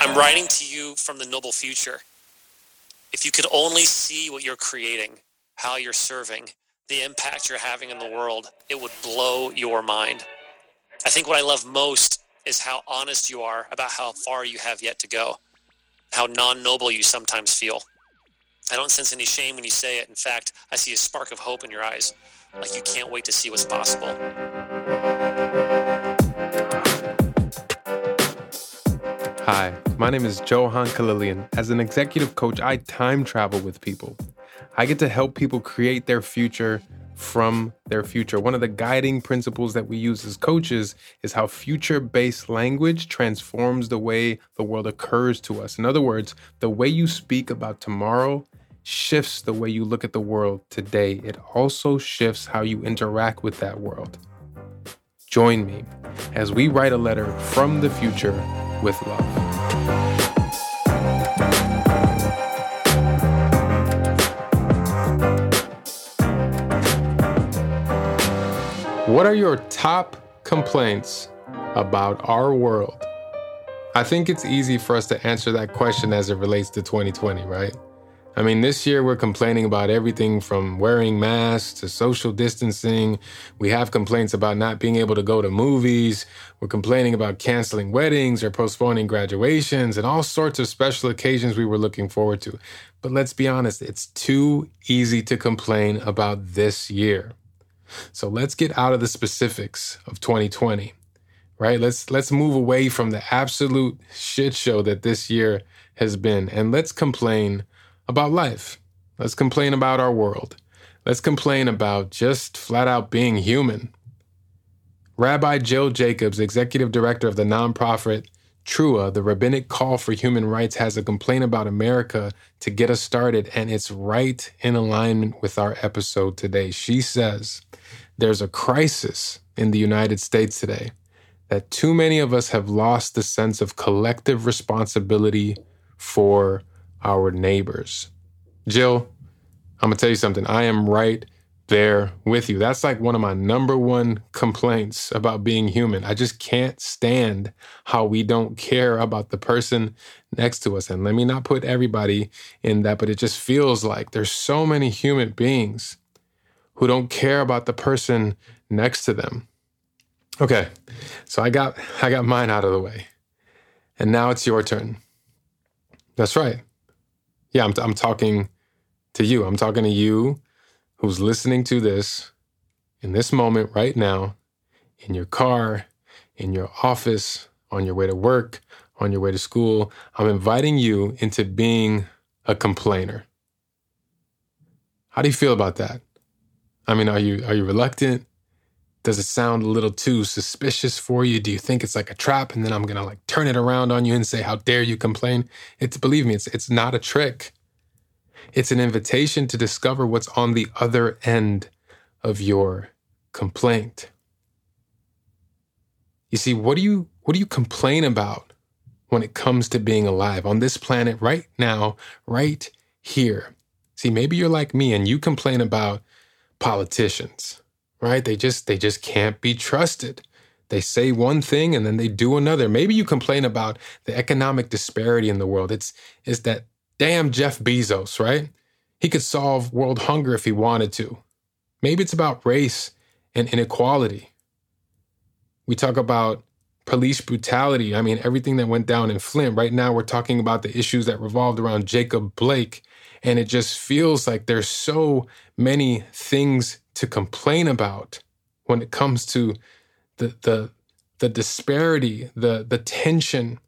I'm writing to you from the noble future. If you could only see what you're creating, how you're serving, the impact you're having in the world, it would blow your mind. I think what I love most is how honest you are about how far you have yet to go, how non noble you sometimes feel. I don't sense any shame when you say it. In fact, I see a spark of hope in your eyes, like you can't wait to see what's possible. Hi, my name is Johan Kalilian. As an executive coach, I time travel with people. I get to help people create their future from their future. One of the guiding principles that we use as coaches is how future based language transforms the way the world occurs to us. In other words, the way you speak about tomorrow shifts the way you look at the world today. It also shifts how you interact with that world. Join me as we write a letter from the future with love. What are your top complaints about our world? I think it's easy for us to answer that question as it relates to 2020, right? I mean, this year we're complaining about everything from wearing masks to social distancing. We have complaints about not being able to go to movies. We're complaining about canceling weddings or postponing graduations and all sorts of special occasions we were looking forward to. But let's be honest, it's too easy to complain about this year. So let's get out of the specifics of 2020, right? Let's let's move away from the absolute shit show that this year has been and let's complain about life. Let's complain about our world. Let's complain about just flat out being human. Rabbi Jill Jacobs, executive director of the nonprofit T'ruah, the rabbinic call for human rights, has a complaint about America to get us started, and it's right in alignment with our episode today. She says, There's a crisis in the United States today that too many of us have lost the sense of collective responsibility for our neighbors. Jill, I'm gonna tell you something. I am right there with you. That's like one of my number one complaints about being human. I just can't stand how we don't care about the person next to us. And let me not put everybody in that, but it just feels like there's so many human beings who don't care about the person next to them. Okay. So I got I got mine out of the way. And now it's your turn. That's right. Yeah, I'm, I'm talking to you. I'm talking to you who's listening to this in this moment right now, in your car, in your office, on your way to work, on your way to school. I'm inviting you into being a complainer. How do you feel about that? I mean, are you are you reluctant? Does it sound a little too suspicious for you? Do you think it's like a trap and then I'm going to like turn it around on you and say how dare you complain? It's believe me, it's it's not a trick. It's an invitation to discover what's on the other end of your complaint. You see, what do you what do you complain about when it comes to being alive on this planet right now, right here? See, maybe you're like me and you complain about politicians, right? They just they just can't be trusted. They say one thing and then they do another. Maybe you complain about the economic disparity in the world. It's is that damn Jeff Bezos, right? He could solve world hunger if he wanted to. Maybe it's about race and inequality. We talk about police brutality. I mean, everything that went down in Flint. Right now, we're talking about the issues that revolved around Jacob Blake. And it just feels like there's so many things to complain about when it comes to the, the, the disparity, the, the tension,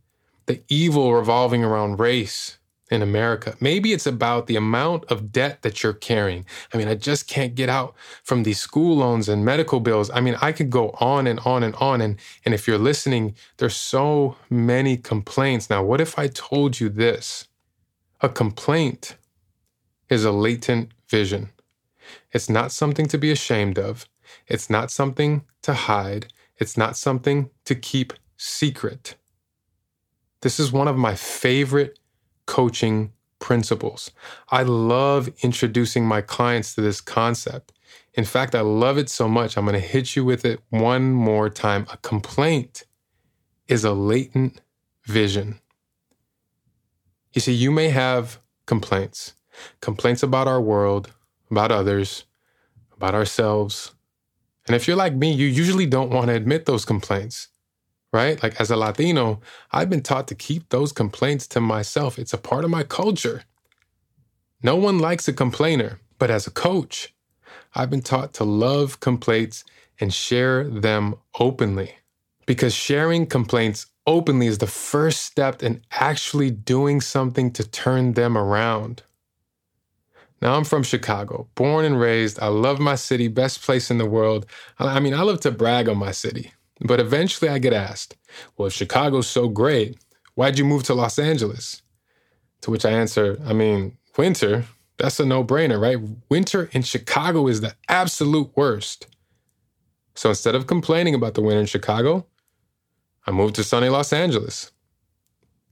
the evil revolving around race in America. Maybe it's about the amount of debt that you're carrying. I mean, I just can't get out from these school loans and medical bills. I mean, I could go on and on and on. And, and if you're listening, there's so many complaints. Now, what if I told you this? A complaint is a latent vision. It's not something to be ashamed of. It's not something to hide. It's not something to keep secret. This is one of my favorite coaching principles. I love introducing my clients to this concept. In fact, I love it so much, I'm going to hit you with it one more time. A complaint is a latent vision. You see, you may have complaints, complaints about our world, about others, about ourselves. And if you're like me, you usually don't want to admit those complaints right? Like as a Latino, I've been taught to keep those complaints to myself. It's a part of my culture. No one likes a complainer, but as a coach, I've been taught to love complaints and share them openly. Because sharing complaints openly is the first step in actually doing something to turn them around. Now, I'm from Chicago, born and raised. I love my city, best place in the world. I mean, I love to brag on my city. But eventually I get asked, well, if Chicago's so great, why'd you move to Los Angeles? To which I answer, I mean, winter, that's a no brainer, right? Winter in Chicago is the absolute worst. So instead of complaining about the winter in Chicago, I moved to sunny Los Angeles.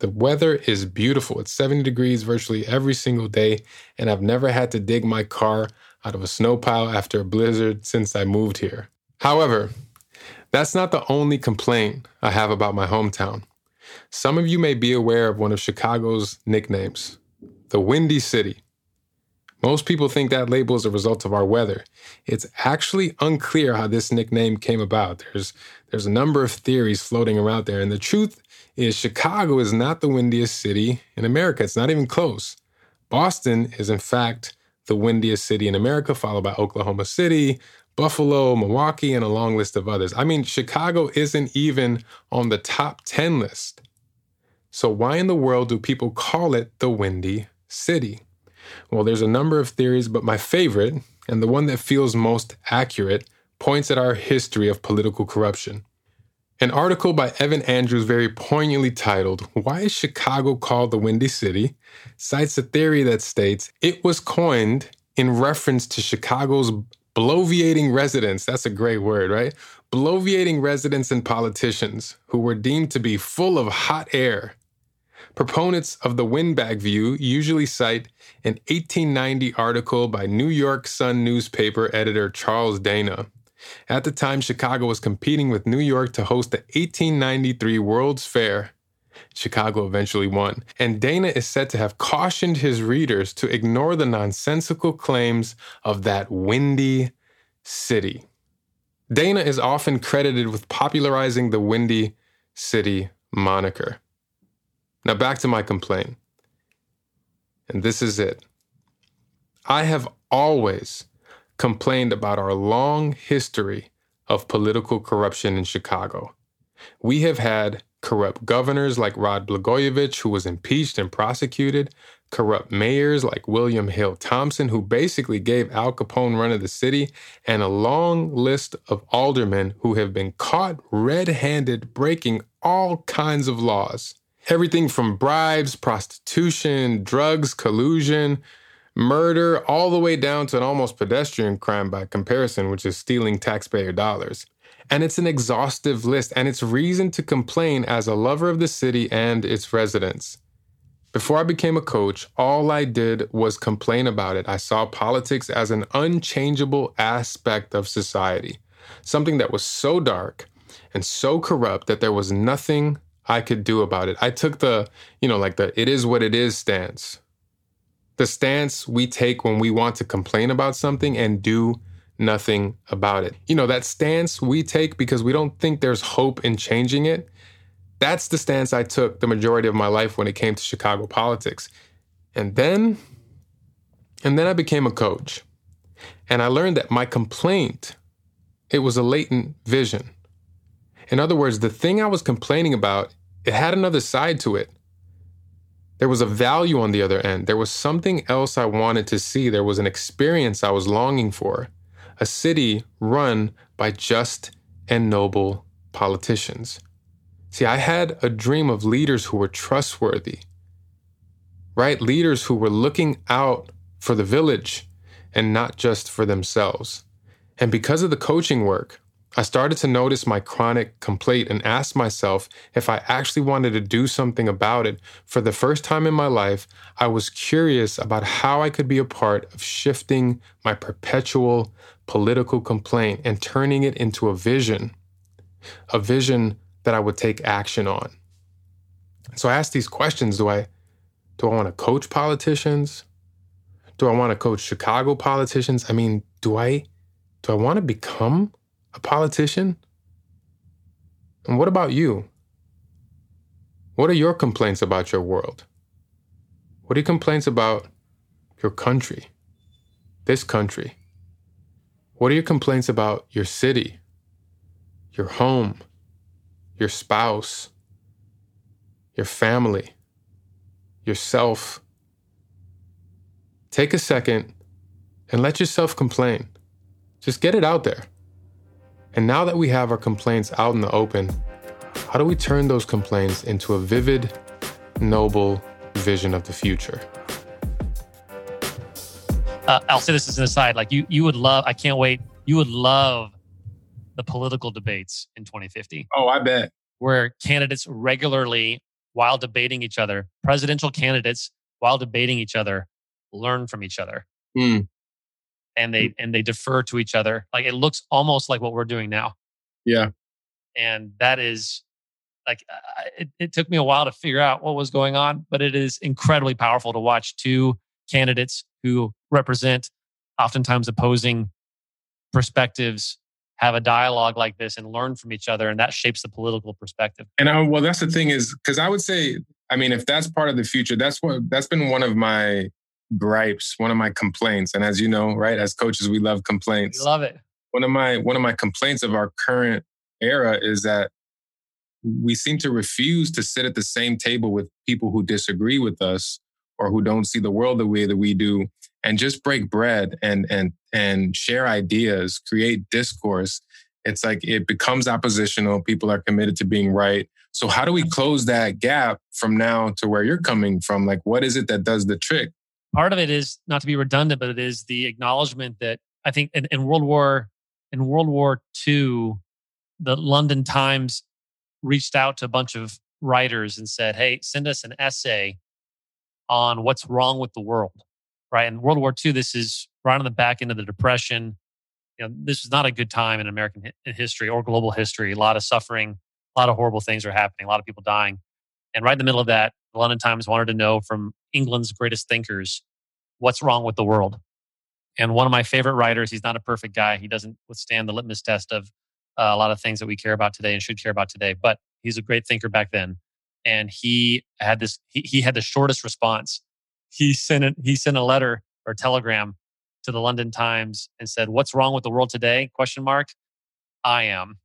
The weather is beautiful. It's 70 degrees virtually every single day, and I've never had to dig my car out of a snow pile after a blizzard since I moved here. However, that's not the only complaint I have about my hometown. Some of you may be aware of one of Chicago's nicknames, the Windy City. Most people think that label is a result of our weather. It's actually unclear how this nickname came about. There's, there's a number of theories floating around there, and the truth is Chicago is not the windiest city in America. It's not even close. Boston is, in fact, the windiest city in America, followed by Oklahoma City, Buffalo, Milwaukee, and a long list of others. I mean, Chicago isn't even on the top 10 list. So, why in the world do people call it the Windy City? Well, there's a number of theories, but my favorite, and the one that feels most accurate, points at our history of political corruption. An article by Evan Andrews, very poignantly titled, Why is Chicago Called the Windy City? cites a theory that states it was coined in reference to Chicago's bloviating residents, that's a great word, right? Bloviating residents and politicians who were deemed to be full of hot air. Proponents of the windbag view usually cite an 1890 article by New York Sun newspaper editor Charles Dana. At the time, Chicago was competing with New York to host the 1893 World's Fair. Chicago eventually won, and Dana is said to have cautioned his readers to ignore the nonsensical claims of that windy city. Dana is often credited with popularizing the Windy City moniker. Now, back to my complaint. And this is it. I have always complained about our long history of political corruption in Chicago. We have had corrupt governors like Rod Blagojevich, who was impeached and prosecuted, corrupt mayors like William Hale Thompson, who basically gave Al Capone run of the city, and a long list of aldermen who have been caught red handed breaking all kinds of laws. Everything from bribes, prostitution, drugs, collusion, murder, all the way down to an almost pedestrian crime by comparison, which is stealing taxpayer dollars. And it's an exhaustive list, and it's reason to complain as a lover of the city and its residents. Before I became a coach, all I did was complain about it. I saw politics as an unchangeable aspect of society, something that was so dark and so corrupt that there was nothing I could do about it. I took the, you know, like the it is what it is stance. The stance we take when we want to complain about something and do nothing about it. You know, that stance we take because we don't think there's hope in changing it. That's the stance I took the majority of my life when it came to Chicago politics. And then, and then I became a coach. And I learned that my complaint, it was a latent vision. In other words, the thing I was complaining about, it had another side to it. There was a value on the other end. There was something else I wanted to see. There was an experience I was longing for a city run by just and noble politicians. See, I had a dream of leaders who were trustworthy, right? Leaders who were looking out for the village and not just for themselves. And because of the coaching work, I started to notice my chronic complaint and asked myself if I actually wanted to do something about it. For the first time in my life, I was curious about how I could be a part of shifting my perpetual political complaint and turning it into a vision, a vision that I would take action on. So I asked these questions do I do I want to coach politicians? Do I want to coach Chicago politicians? I mean, do I do I want to become a politician? And what about you? What are your complaints about your world? What are your complaints about your country, this country? What are your complaints about your city, your home, your spouse, your family, yourself? Take a second and let yourself complain. Just get it out there. And now that we have our complaints out in the open, how do we turn those complaints into a vivid, noble vision of the future? Uh, I'll say this as an aside. Like you, you would love. I can't wait. You would love the political debates in 2050. Oh, I bet. Where candidates regularly, while debating each other, presidential candidates, while debating each other, learn from each other. Mm and they mm. and they defer to each other. Like it looks almost like what we're doing now. Yeah. And that is like it, it took me a while to figure out what was going on, but it is incredibly powerful to watch two candidates who represent oftentimes opposing perspectives have a dialogue like this and learn from each other and that shapes the political perspective and I, well that's the thing is because i would say i mean if that's part of the future that's what that's been one of my gripes, one of my complaints, and as you know, right, as coaches, we love complaints. We love it. One of my one of my complaints of our current era is that we seem to refuse to sit at the same table with people who disagree with us or who don't see the world the way that we do and just break bread and and and share ideas create discourse. It's like it becomes oppositional. People are committed to being right. So how do we close that gap from now to where you're coming from? Like what is it that does the trick part of it is not to be redundant, but it is the acknowledgement that I think in, in World War in World War II, the London Times reached out to a bunch of writers and said, "Hey, send us an essay on what's wrong with the world." Right? In World War II, this is right on the back end of the Depression. You know, this was not a good time in American history or global history. A lot of suffering, a lot of horrible things are happening, a lot of people dying. And right in the middle of that, the London Times wanted to know from England's greatest thinkers what's wrong with the world. And one of my favorite writers, he's not a perfect guy. He doesn't withstand the litmus test of uh, a lot of things that we care about today and should care about today, but he's a great thinker back then. And he had this, he, he had the shortest response. He sent it, he sent a letter or telegram to the London Times and said, "What's wrong with the world today?" Question mark. I am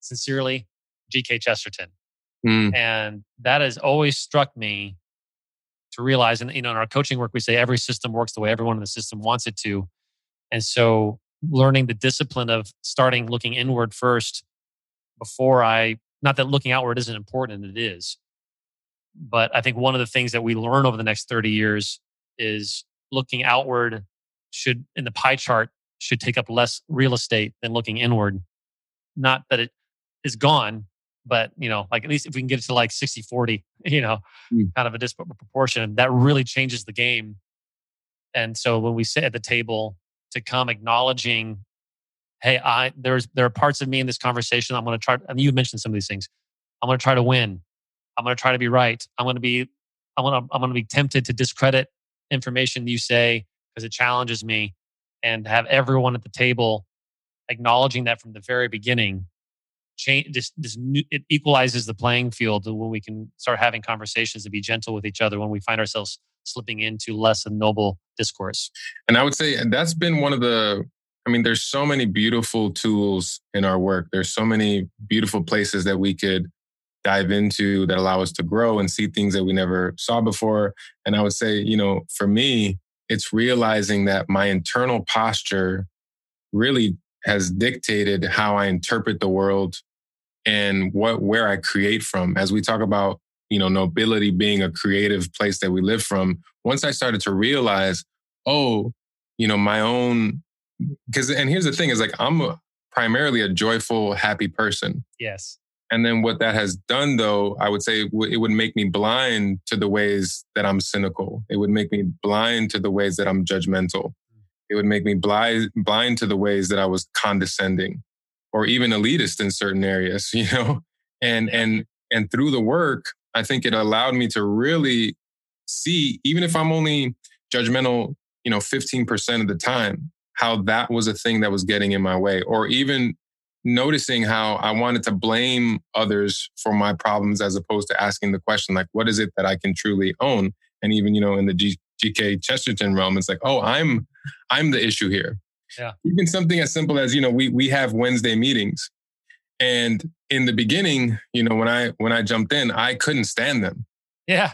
sincerely, G.K. Chesterton. Mm. And that has always struck me to realize, and you know, in our coaching work, we say every system works the way everyone in the system wants it to. And so learning the discipline of starting looking inward first before I, not that looking outward isn't important, and it is. But I think one of the things that we learn over the next 30 years is looking outward should, in the pie chart, should take up less real estate than looking inward. Not that it is gone, but you know like at least if we can get it to like 60 40 you know mm. kind of a disparate proportion that really changes the game. And so when we sit at the table to come acknowledging hey i there's there are parts of me in this conversation i'm going to try and you mentioned some of these things i'm going to try to win. I'm going to try to be right. I'm going to be i'm going to i'm going to be tempted to discredit information you say because it challenges me and have everyone at the table acknowledging that from the very beginning change this this new, it equalizes the playing field when we can start having conversations and be gentle with each other when we find ourselves slipping into less than noble discourse. And i would say that's been one of the i mean there's so many beautiful tools in our work. There's so many beautiful places that we could dive into that allow us to grow and see things that we never saw before. And i would say you know for me it's realizing that my internal posture really has dictated how I interpret the world and what where I create from. As we talk about, you know, nobility being a creative place that we live from, once I started to realize, oh, you know, my own because and here's the thing is like I'm a, primarily a joyful, happy person. Yes. And then what that has done, though, I would say it would make me blind to the ways that I'm cynical. It would make me blind to the ways that I'm judgmental. It would make me blind, blind to the ways that I was condescending or even elitist in certain areas, you know? And, and, and through the work, I think it allowed me to really see, even if I'm only judgmental, you know, 15% of the time, how that was a thing that was getting in my way, or even noticing how I wanted to blame others for my problems as opposed to asking the question, like, what is it that I can truly own? And even, you know, in the G- GK Chesterton realm, it's like, oh, I'm, I'm the issue here. Yeah. Even something as simple as, you know, we, we have Wednesday meetings and in the beginning, you know, when I, when I jumped in, I couldn't stand them. Yeah.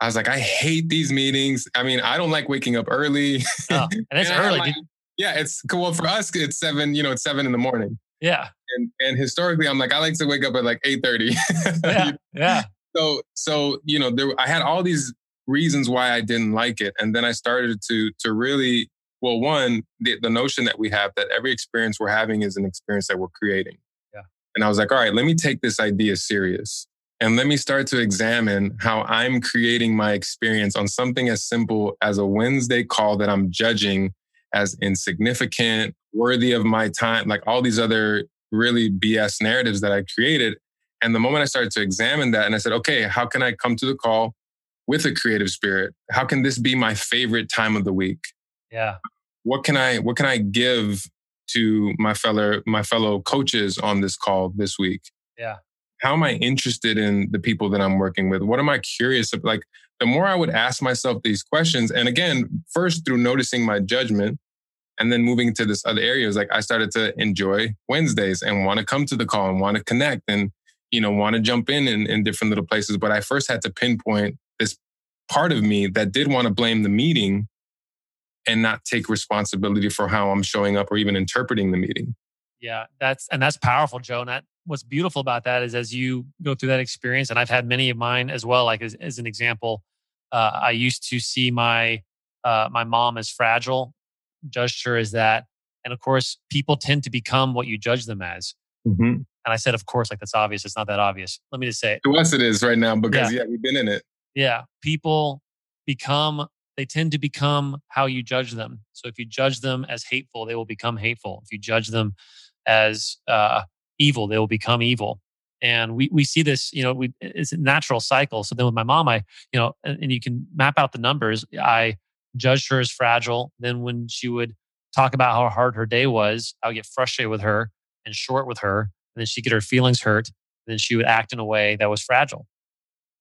I was like, I hate these meetings. I mean, I don't like waking up early. Oh, and it's and early. Like, yeah, it's. Well, for us, it's seven, you know, it's seven in the morning. Yeah. And and historically, I'm like, I like to wake up at like 8:30. yeah. yeah. So so, you know, there I had all these reasons why I didn't like it. And then I started to to really, well, one, the, the notion that we have that every experience we're having is an experience that we're creating. Yeah. And I was like, all right, let me take this idea serious. And let me start to examine how I'm creating my experience on something as simple as a Wednesday call that I'm judging as insignificant, worthy of my time, like all these other really BS narratives that I created. And the moment I started to examine that and I said, okay, how can I come to the call with a creative spirit? How can this be my favorite time of the week? Yeah. What can I what can I give to my fellow my fellow coaches on this call this week? Yeah. How am I interested in the people that I'm working with? What am I curious of? Like the more I would ask myself these questions, and again, first through noticing my judgment, and then moving to this other area areas, like I started to enjoy Wednesdays and want to come to the call and want to connect and, you know, want to jump in, in in different little places. But I first had to pinpoint part of me that did want to blame the meeting and not take responsibility for how I'm showing up or even interpreting the meeting. Yeah, that's and that's powerful, Joe. And that what's beautiful about that is as you go through that experience, and I've had many of mine as well. Like as, as an example, uh, I used to see my uh, my mom as fragile judged her as that. And of course, people tend to become what you judge them as. Mm-hmm. And I said, of course, like that's obvious. It's not that obvious. Let me just say it. To us, it is right now because, yeah, yeah we've been in it. Yeah. People become, they tend to become how you judge them. So if you judge them as hateful, they will become hateful. If you judge them as uh, evil, they will become evil. And we, we see this, you know, we, it's a natural cycle. So then with my mom, I, you know, and, and you can map out the numbers. I judged her as fragile. Then when she would talk about how hard her day was, I would get frustrated with her and short with her. And then she'd get her feelings hurt. And then she would act in a way that was fragile.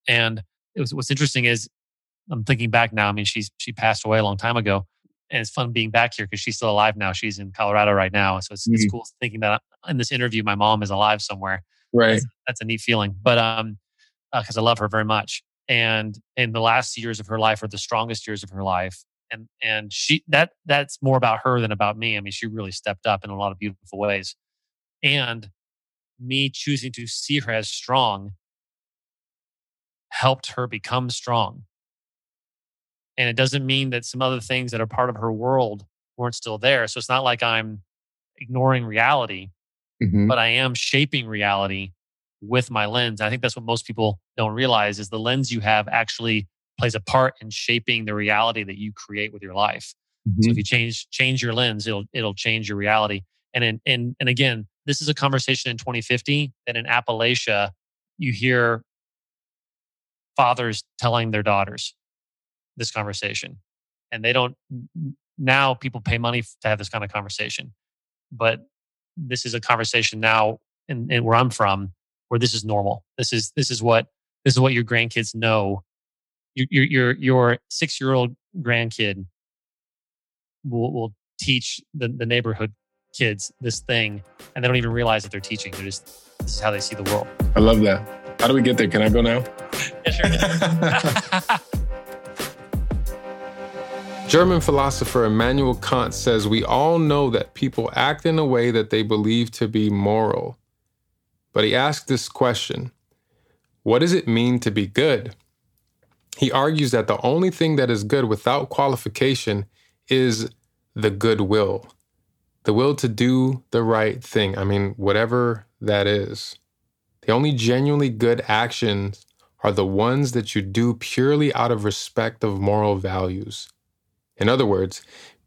And it was, what's interesting is I'm thinking back now. I mean, she's she passed away a long time ago, and it's fun being back here because she's still alive now. She's in Colorado right now, so it's, mm-hmm. it's cool thinking that in this interview, my mom is alive somewhere. Right, that's, that's a neat feeling. But um, because uh, I love her very much, and in the last years of her life are the strongest years of her life and and she that that's more about her than about me i mean she really stepped up in a lot of beautiful ways and me choosing to see her as strong helped her become strong and it doesn't mean that some other things that are part of her world weren't still there so it's not like i'm ignoring reality mm-hmm. but i am shaping reality with my lens. I think that's what most people don't realize is the lens you have actually plays a part in shaping the reality that you create with your life. Mm-hmm. So if mm-hmm. you change change your lens, it'll it'll change your reality. And in, and and again, this is a conversation in 2050 that in Appalachia you hear fathers telling their daughters this conversation, and they don't. Now people pay money to have this kind of conversation, but this is a conversation now in where I'm from where this is normal. This is this is what this is what your grandkids know. Your your your six year old grandkid will will teach the, the neighborhood kids this thing, and they don't even realize that they're teaching. They're just this is how they see the world. I love that. How do we get there? Can I go now? yeah, sure. German philosopher Immanuel Kant says we all know that people act in a way that they believe to be moral. But he asked this question What does it mean to be good? He argues that the only thing that is good without qualification is the goodwill. the will to do the right thing. I mean, whatever that is. The only genuinely good actions are the ones that you do purely out of respect of moral values. In other words,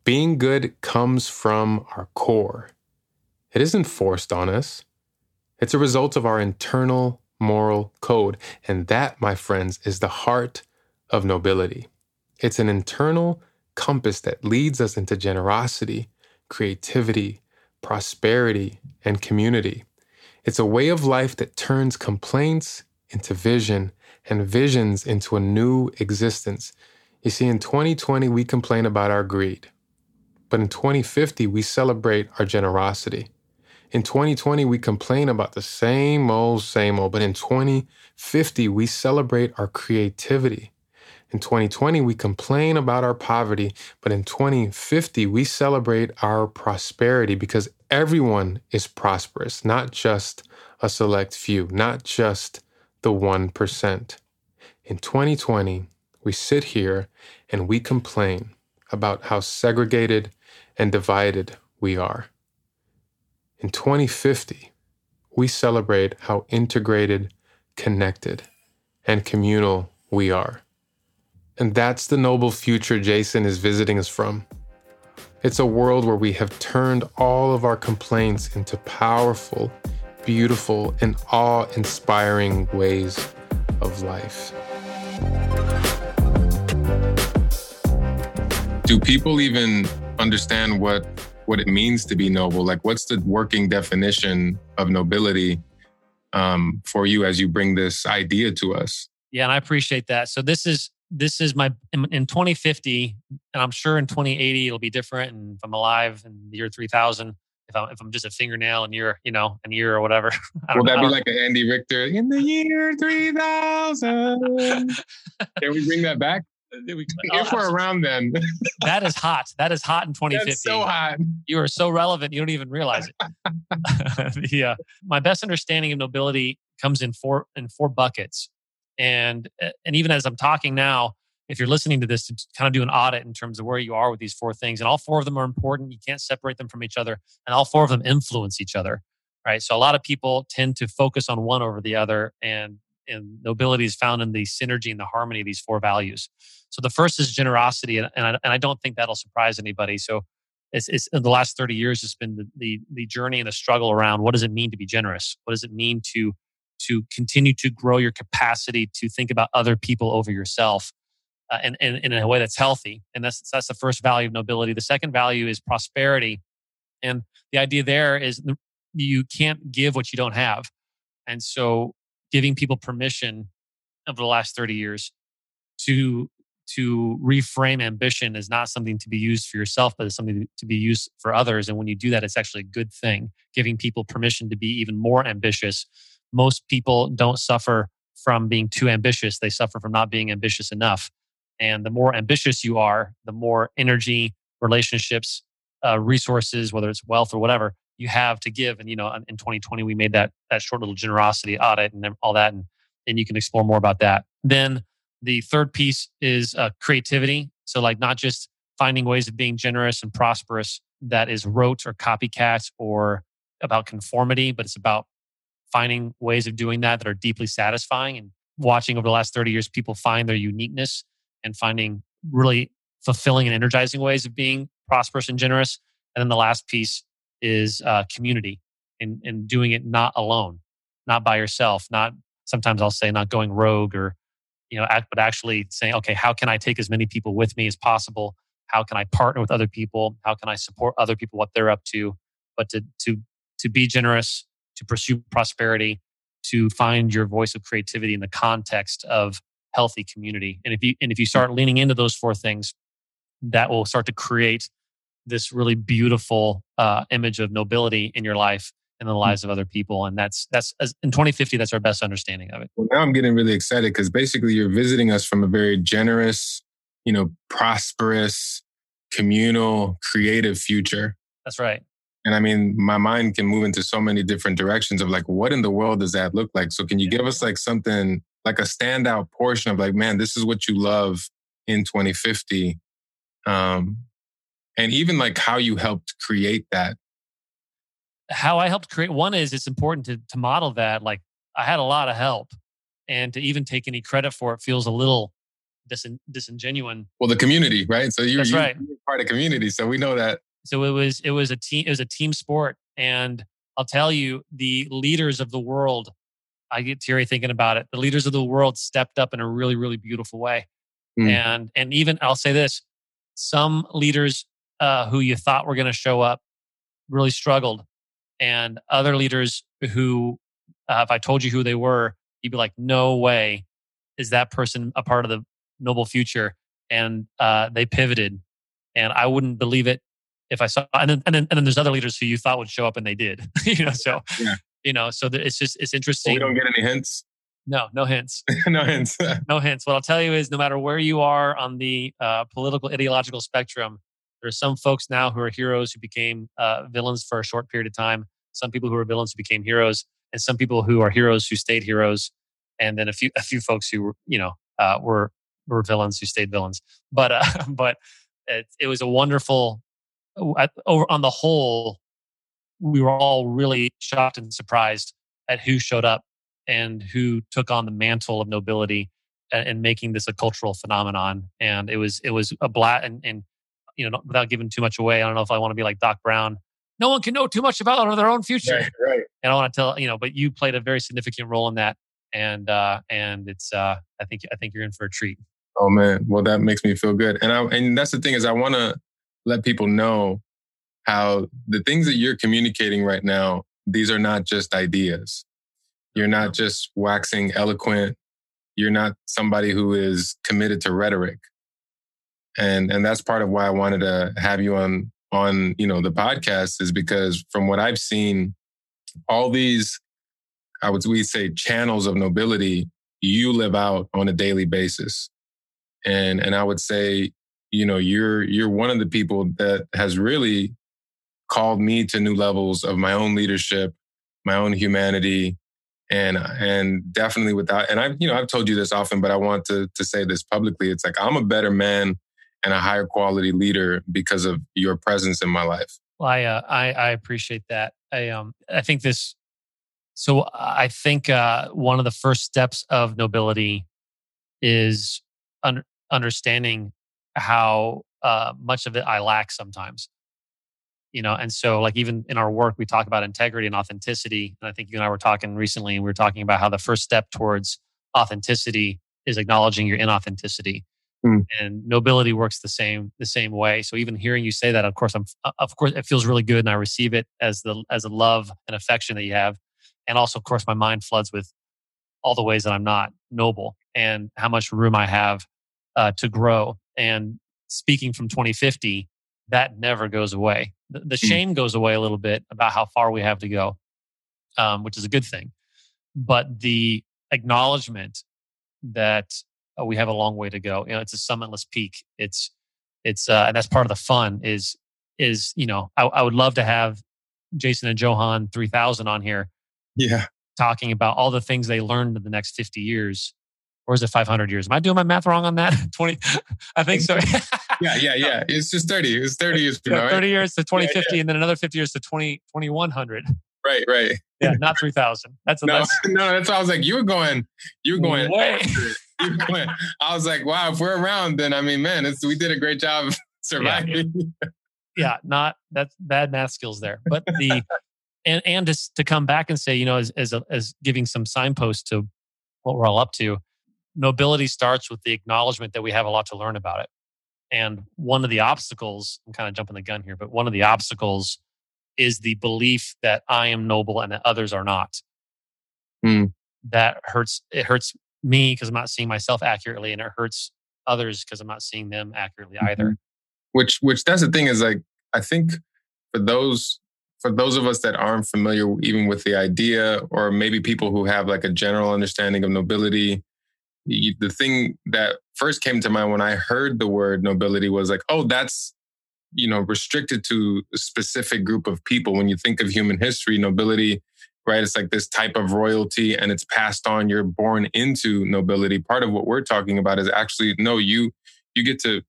being good comes from our core. It isn't forced on us. It's a result of our internal moral code. And that, my friends, is the heart of nobility. It's an internal compass that leads us into generosity, creativity, prosperity, and community. It's a way of life that turns complaints into vision and visions into a new existence. You see, in 2020, we complain about our greed. But in 2050, we celebrate our generosity. In 2020, we complain about the same old, same old. But in 2050, we celebrate our creativity. In 2020, we complain about our poverty, but in 2050, we celebrate our prosperity because everyone is prosperous, not just a select few, not just the 1%. In 2020, we sit here and we complain about how segregated and divided we are. In 2050, we celebrate how integrated, connected, and communal we are. And that's the noble future Jason is visiting us from. It's a world where we have turned all of our complaints into powerful, beautiful, and awe inspiring ways of life. Do people even understand what what it means to be noble? Like, what's the working definition of nobility um, for you as you bring this idea to us? Yeah, and I appreciate that. So this is this is my in, in 2050, and I'm sure in 2080 it'll be different. And if I'm alive in the year 3000, if I'm if I'm just a fingernail in year, you know, in year or whatever. Will that be like an Andy Richter in the year 3000? Can we bring that back? Uh, if oh, we're around then. that is hot. That is hot in 2050. That's so hot. You are so relevant. You don't even realize it. yeah. Uh, my best understanding of nobility comes in four in four buckets. And eh, and even as I'm talking now, if you're listening to this, to kind of do an audit in terms of where you are with these four things, and all four of them are important. You can't separate them from each other, and all four of them influence each other, right? So a lot of people tend to focus on one over the other, and and nobility is found in the synergy and the harmony of these four values. So the first is generosity, and, and, I, and I don't think that'll surprise anybody. So it's, it's in the last 30 years, it's been the, the, the journey and the struggle around what does it mean to be generous? What does it mean to to continue to grow your capacity to think about other people over yourself uh, and, and, and, in a way that's healthy. And that's, that's the first value of nobility. The second value is prosperity. And the idea there is you can't give what you don't have. And so giving people permission over the last 30 years to to reframe ambition is not something to be used for yourself, but it's something to be used for others. And when you do that, it's actually a good thing, giving people permission to be even more ambitious most people don't suffer from being too ambitious, they suffer from not being ambitious enough. And the more ambitious you are, the more energy, relationships, uh, resources, whether it's wealth or whatever, you have to give. And you know, in 2020, we made that that short little generosity audit and all that, and and you can explore more about that. Then the third piece is uh, creativity. So like not just finding ways of being generous and prosperous that is rote or copycat or about conformity, but it's about finding ways of doing that that are deeply satisfying and watching over the last 30 years people find their uniqueness and finding really fulfilling and energizing ways of being prosperous and generous. And then the last piece is uh, community and, and doing it not alone not by yourself not sometimes i'll say not going rogue or you know but actually saying okay how can i take as many people with me as possible? How can i partner with other people? How can i support other people what they're up to? But to to to be generous to pursue prosperity, to find your voice of creativity in the context of healthy community. And if you and if you start leaning into those four things, that will start to create this really beautiful uh, image of nobility in your life and the hmm. lives of other people. And that's that's in 2050, that's our best understanding of it. Well, now I'm getting really excited because basically you're visiting us from a very generous, you know, prosperous, communal, creative future. That's right. And I mean, my mind can move into so many different directions of like, what in the world does that look like? So can you give us like something like a standout portion of like, man, this is what you love in 2050? Um, and even like how you helped create that how I helped create one is it's important to to model that. Like I had a lot of help, and to even take any credit for it feels a little disin- disingenuous. Well, the community, right? So you're, you're right. part of community, so we know that. So it was it was a team it was a team sport, and I'll tell you, the leaders of the world. I get teary thinking about it. The leaders of the world stepped up in a really, really beautiful way, Mm. and and even I'll say this: some leaders uh, who you thought were going to show up really struggled, and other leaders who, uh, if I told you who they were, you'd be like, "No way, is that person a part of the noble future?" And uh, they pivoted, and I wouldn't believe it if I saw. And then, and then, and then there's other leaders who you thought would show up, and they did. you know, so Yeah. you know, so that it's just it's So interesting. we don't get any hints. no, no hints no hints. no hints. What I'll tell you is no matter where you are on the uh, political ideological spectrum, there are some folks now who are heroes who became uh, villains for a short period of time. Some people who are villains who became heroes, and some people who are heroes who stayed heroes, and then a few a few folks who were you know uh, were were villains who stayed villains. But uh, but it, it was a wonderful. Over on the whole, we were all really shocked and surprised at who showed up and who took on the mantle of nobility and, and making this a cultural phenomenon. And it was it was a black and, and you know without giving too much away. I don't know if I want to be like Doc Brown. No one can know too much about their own future. right, right. And I want to tell you know, but you played a very significant role in that. And uh, and it's uh, I think I think you're in for a treat. Oh man, well that makes me feel good, and I and that's the thing is I want to let people know how the things that you're communicating right now these are not just ideas. You're not uh-huh. just waxing eloquent. You're not somebody who is committed to rhetoric, and and that's part of why I wanted to have you on on you know the podcast is because from what I've seen, all these I would we say channels of nobility you live out on a daily basis and and I would say, you know, you're you're one of the people that has really called me to new levels of my own leadership, my own humanity, and and definitely without. And I've you know I've told you this often, but I want to to say this publicly. It's like I'm a better man and a higher quality leader because of your presence in my life. Well, I, uh, I I appreciate that. I um I think this. So I think uh, one of the first steps of nobility is un- understanding how uh, much of it I lack sometimes. You know, and so like even in our work, we talk about integrity and authenticity. And I think you and I were talking recently, and we were talking about how the first step towards authenticity is acknowledging your inauthenticity Hmm. and nobility works the same the same way so even hearing you say that of course i'm of course it feels really good and i receive it as the as a love and affection that you have and also of course my mind floods with all the ways that i'm not noble and how much room i have uh, to grow and speaking from 2050 that never goes away the, the Hmm. shame goes away a little bit about how far we have to go um, which is a good thing but the acknowledgement that uh, we have a long way to go. You know, it's a summitless peak. It's it's uh, and that's part of the fun. Is is you know I, I would love to have Jason and Johan three thousand on here Yeah. talking about all the things they learned in the next fifty years. Or is it 500 years? Am I doing my math wrong on that? 20, I think so. Yeah, yeah, yeah. It's just 30. It's 30 years from Yeah, now. right? 30 years to 2050 and then another 50 years to 20, 2100. Right, right. Yeah, not 3000. That's a No, that's no, that's why I was like, you were going, you were going, way. you were going. I was like, wow, if we're around, then I mean, man, it's, we did a great job surviving. yeah, not that's bad math skills there. But the and and to to come back and say, you know, as as a, as giving some signposts to what we're all up to, nobility starts with the acknowledgement that we have a lot to learn about it. And one of the obstacles, I'm kind of jumping the gun here, but one of the obstacles is the belief that I am noble and that others are not. Hmm. That hurts. It hurts me because I'm not seeing myself accurately, and it hurts others because I'm not seeing them accurately either. which which that's the thing is like I think for those for those of us that aren't familiar even with the idea or maybe people who have like a general understanding of nobility the thing that first came to mind when I heard the word nobility was like oh that's you know restricted to a specific group of people when you think of human history nobility right it's like this type of royalty and it's passed on you're born into nobility part of what we're talking about is actually no you you get to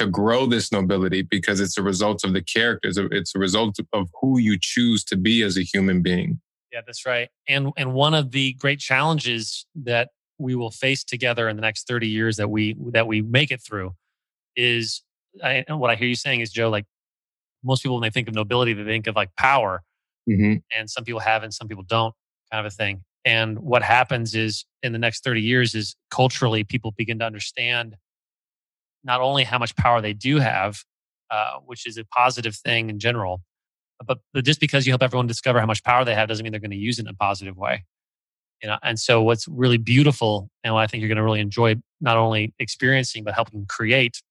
to grow this nobility because it's a result of the characters. It's a result of who you choose to be as a human being. Yeah, that's right. And and one of the great challenges that we will face together in the next 30 years that we that we make it through is I, what I hear you saying is Joe like most people when they think of nobility they think of like power mm-hmm. and some people have and some people don't kind of a thing and what happens is in the next 30 years is culturally people begin to understand not only how much power they do have, uh, which is a positive thing in general, but, but just because you help everyone discover how much power they have doesn't mean they're going to use it in a positive way. You know, and so what's really beautiful and what I think you're going to really enjoy not only experiencing but helping create,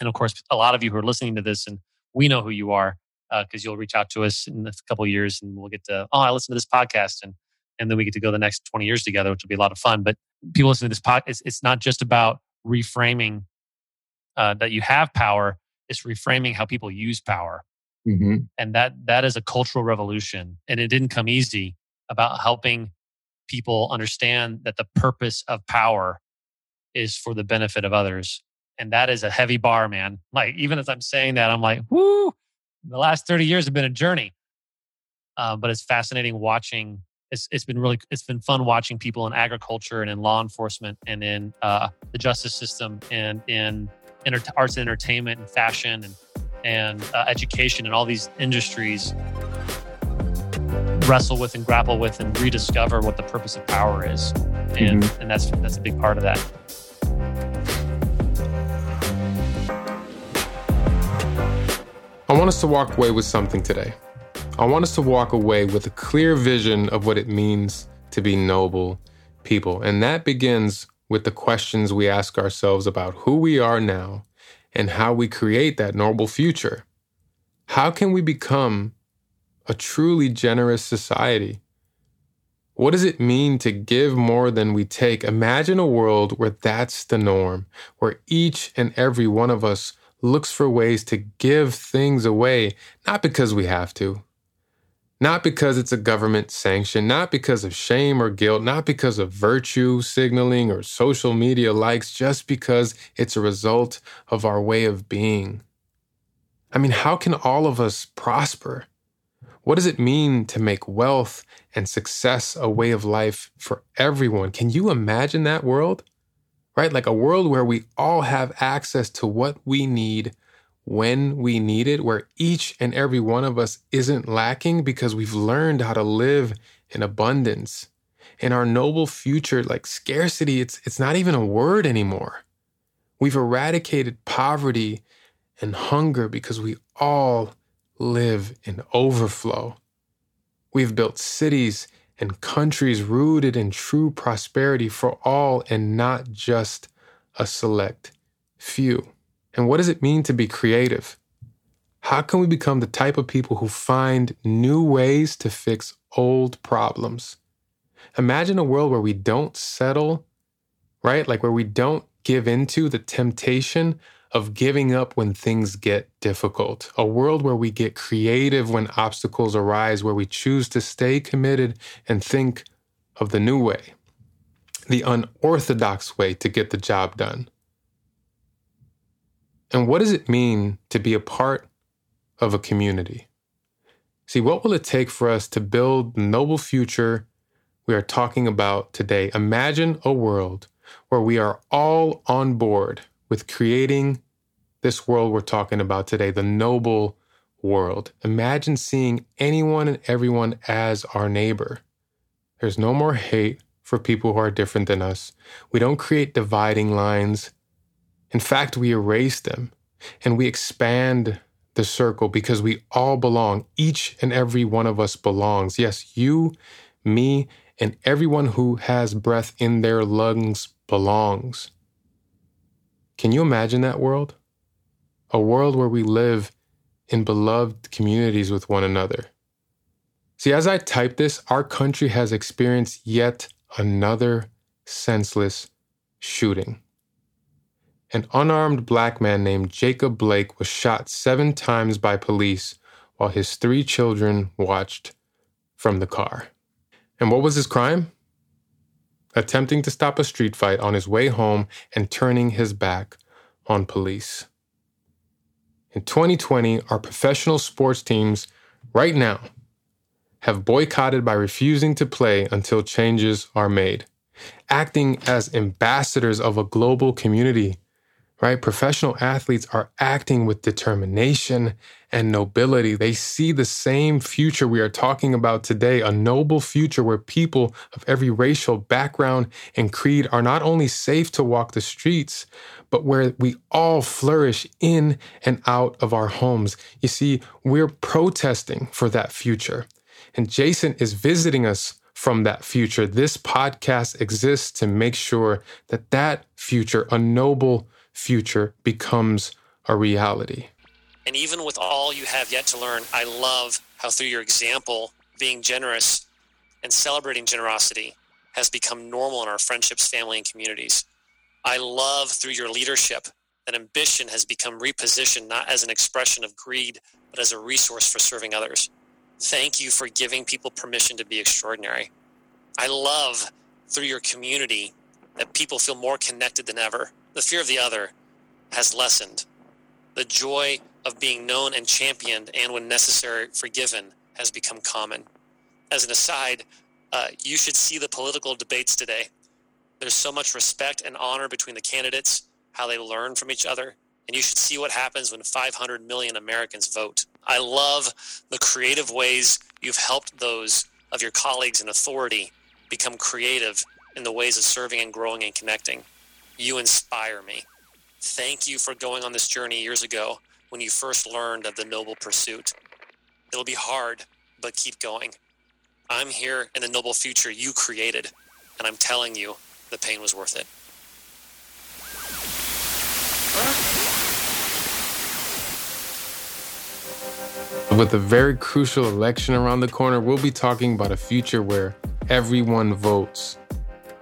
and of course, a lot of you who are listening to this and we know who you are because uh, you'll reach out to us in a couple years and we'll get to oh I listened to this podcast and and then we get to go the next 20 years together, which will be a lot of fun. But people listening to this podcast, it's, it's not just about reframing uh, that you have power; it's reframing how people use power, mm-hmm. and that that is a cultural revolution. And it didn't come easy about helping people understand that the purpose of power is for the benefit of others. And that is a heavy bar, man. Like, even as I'm saying that, I'm like, whoo, the last 30 years have been a journey. Uh, but it's fascinating watching it's, it's been really it's been fun watching people in agriculture and in law enforcement and in uh, the justice system and in arts and entertainment and fashion and and uh, education and all these industries wrestle with and grapple with and rediscover what the purpose of power is and mm-hmm. and that's that's a big part of that I want us to walk away with something today. I want us to walk away with a clear vision of what it means to be noble people. And that begins with the questions we ask ourselves about who we are now and how we create that noble future. How can we become a truly generous society? What does it mean to give more than we take? Imagine a world where that's the norm, where each and every one of us looks for ways to give things away, not because we have to, not because it's a government sanction, not because of shame or guilt, not because of virtue signaling or social media likes, just because it's a result of our way of being. I mean, how can all of us prosper? What does it mean to make wealth and success a way of life for everyone? Can you imagine that world? Right? Like a world where we all have access to what we need when we need it, where each and every one of us isn't lacking because we've learned how to live in abundance. In our noble future, like scarcity, it's, it's not even a word anymore. We've eradicated poverty and hunger because we all live in overflow. We've built cities and countries rooted in true prosperity for all and not just a select few. And what does it mean to be creative? How can we become the type of people who find new ways to fix old problems? Imagine a world where we don't settle, right? Like where we don't give into the temptation of giving up when things get difficult. A world where we get creative when obstacles arise, where we choose to stay committed and think of the new way, the unorthodox way to get the job done. And what does it mean to be a part of a community? See, what will it take for us to build the noble future we are talking about today? Imagine a world where we are all on board with creating this world we're talking about today, the noble world. Imagine seeing anyone and everyone as our neighbor. There's no more hate for people who are different than us. We don't create dividing lines in fact, we erase them and we expand the circle because we all belong. Each and every one of us belongs. Yes, you, me, and everyone who has breath in their lungs belongs. Can you imagine that world? A world where we live in beloved communities with one another. See, as I type this, our country has experienced yet another senseless shooting an unarmed black man named Jacob Blake was shot seven times by police while his three children watched from the car. And what was his crime? Attempting to stop a street fight on his way home and turning his back on police. In 2020, our professional sports teams right now have boycotted by refusing to play until changes are made, acting as ambassadors of a global community right? Professional athletes are acting with determination and nobility. They see the same future we are talking about today, a noble future where people of every racial background and creed are not only safe to walk the streets, but where we all flourish in and out of our homes. You see, we're protesting for that future. And Jason is visiting us from that future. This podcast exists to make sure that that future, a noble future becomes a reality. And even with all you have yet to learn, I love how through your example, being generous and celebrating generosity has become normal in our friendships, family, and communities. I love through your leadership that ambition has become repositioned not as an expression of greed, but as a resource for serving others. Thank you for giving people permission to be extraordinary. I love through your community that people feel more connected than ever the fear of the other has lessened. The joy of being known and championed and, when necessary, forgiven has become common. As an aside, uh, you should see the political debates today. There's so much respect and honor between the candidates, how they learn from each other, and you should see what happens when 500 million Americans vote. I love the creative ways you've helped those of your colleagues in authority become creative in the ways of serving and growing and connecting. You inspire me. Thank you for going on this journey years ago when you first learned of the noble pursuit. It'll be hard, but keep going. I'm here in the noble future you created, and I'm telling you, the pain was worth it. With a very crucial election around the corner, we'll be talking about a future where everyone votes.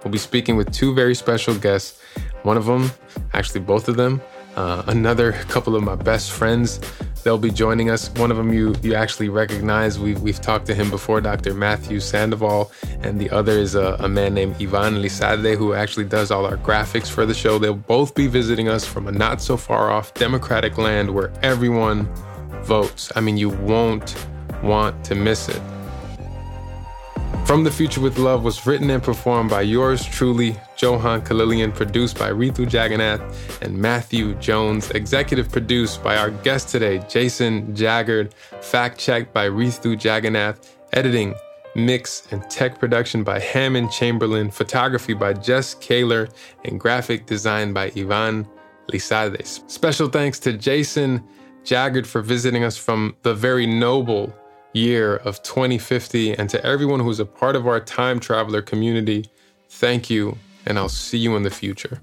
We'll be speaking with two very special guests one of them, actually both of them, uh, another couple of my best friends. They'll be joining us. One of them you you actually recognize. We've, we've talked to him before, Dr. Matthew Sandoval, and the other is a, a man named Ivan Lizalde, who actually does all our graphics for the show. They'll both be visiting us from a not so far off democratic land where everyone votes. I mean, you won't want to miss it. From the Future with Love was written and performed by yours truly, Johan Kalilian, produced by Ritu Jagannath and Matthew Jones, executive produced by our guest today, Jason Jaggard, fact checked by Ritu Jagannath, editing, mix, and tech production by Hammond Chamberlain, photography by Jess Kaler, and graphic design by Ivan Lizalde. Special thanks to Jason Jaggard for visiting us from the very noble year of 2050. And to everyone who's a part of our time traveler community, thank you, and I'll see you in the future.